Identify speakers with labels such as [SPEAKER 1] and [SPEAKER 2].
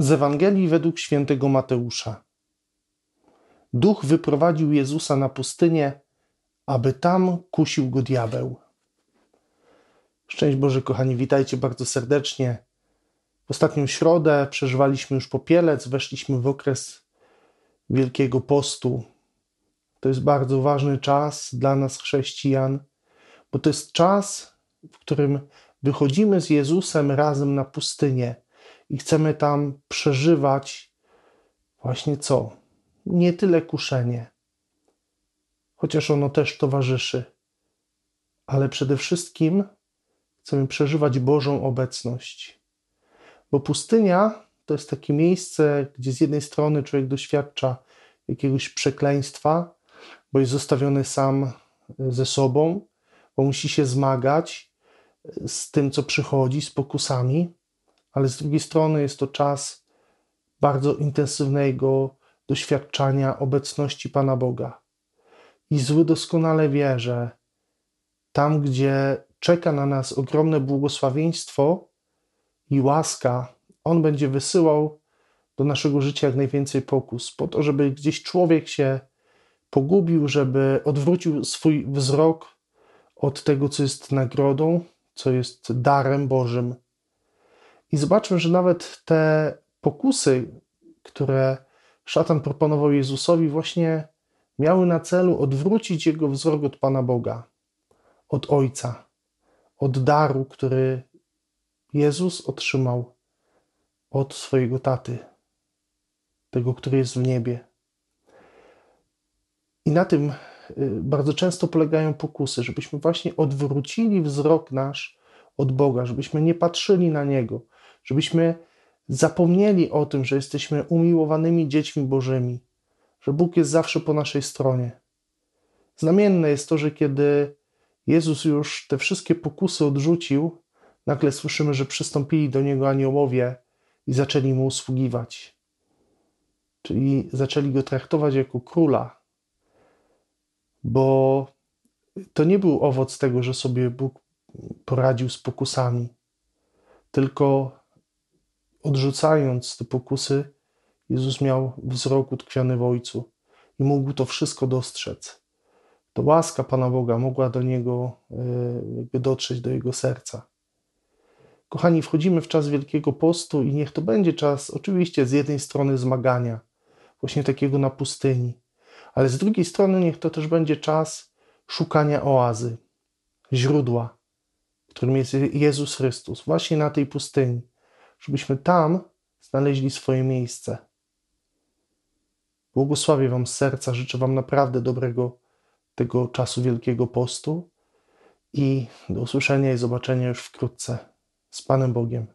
[SPEAKER 1] Z Ewangelii według świętego Mateusza. Duch wyprowadził Jezusa na pustynię, aby tam kusił go diabeł. Szczęść Boże, kochani, witajcie bardzo serdecznie. W ostatnią środę przeżywaliśmy już popielec, weszliśmy w okres Wielkiego Postu. To jest bardzo ważny czas dla nas, chrześcijan, bo to jest czas, w którym wychodzimy z Jezusem razem na pustynię i chcemy tam przeżywać właśnie co? Nie tyle kuszenie, chociaż ono też towarzyszy, ale przede wszystkim chcemy przeżywać Bożą obecność. Bo pustynia to jest takie miejsce, gdzie z jednej strony człowiek doświadcza jakiegoś przekleństwa, bo jest zostawiony sam ze sobą, bo musi się zmagać z tym, co przychodzi, z pokusami, ale z drugiej strony jest to czas bardzo intensywnego doświadczania obecności Pana Boga. I zły doskonale wie, że tam, gdzie czeka na nas ogromne błogosławieństwo i łaska, On będzie wysyłał do naszego życia jak najwięcej pokus, po to, żeby gdzieś człowiek się pogubił, żeby odwrócił swój wzrok od tego, co jest nagrodą, co jest darem Bożym. I zobaczmy, że nawet te pokusy, które szatan proponował Jezusowi, właśnie miały na celu odwrócić jego wzrok od Pana Boga, od Ojca, od daru, który Jezus otrzymał od swojego taty, tego, który jest w niebie. I na tym y, bardzo często polegają pokusy, żebyśmy właśnie odwrócili wzrok nasz od Boga, żebyśmy nie patrzyli na Niego, żebyśmy zapomnieli o tym, że jesteśmy umiłowanymi dziećmi Bożymi, że Bóg jest zawsze po naszej stronie. Znamienne jest to, że kiedy Jezus już te wszystkie pokusy odrzucił, nagle słyszymy, że przystąpili do Niego aniołowie i zaczęli Mu usługiwać. Czyli zaczęli Go traktować jako króla, bo to nie był owoc tego, że sobie Bóg poradził z pokusami, tylko odrzucając te pokusy, Jezus miał wzrok utkwiony w Ojcu i mógł to wszystko dostrzec. To łaska Pana Boga mogła do Niego jakby dotrzeć, do Jego serca. Kochani, wchodzimy w czas Wielkiego Postu i niech to będzie czas oczywiście z jednej strony zmagania, właśnie takiego na pustyni, ale z drugiej strony niech to też będzie czas szukania oazy, źródła, którym jest Jezus Chrystus, właśnie na tej pustyni, żebyśmy tam znaleźli swoje miejsce. Błogosławię Wam serca, życzę Wam naprawdę dobrego tego czasu Wielkiego Postu i do usłyszenia i zobaczenia już wkrótce. Z Panem Bogiem.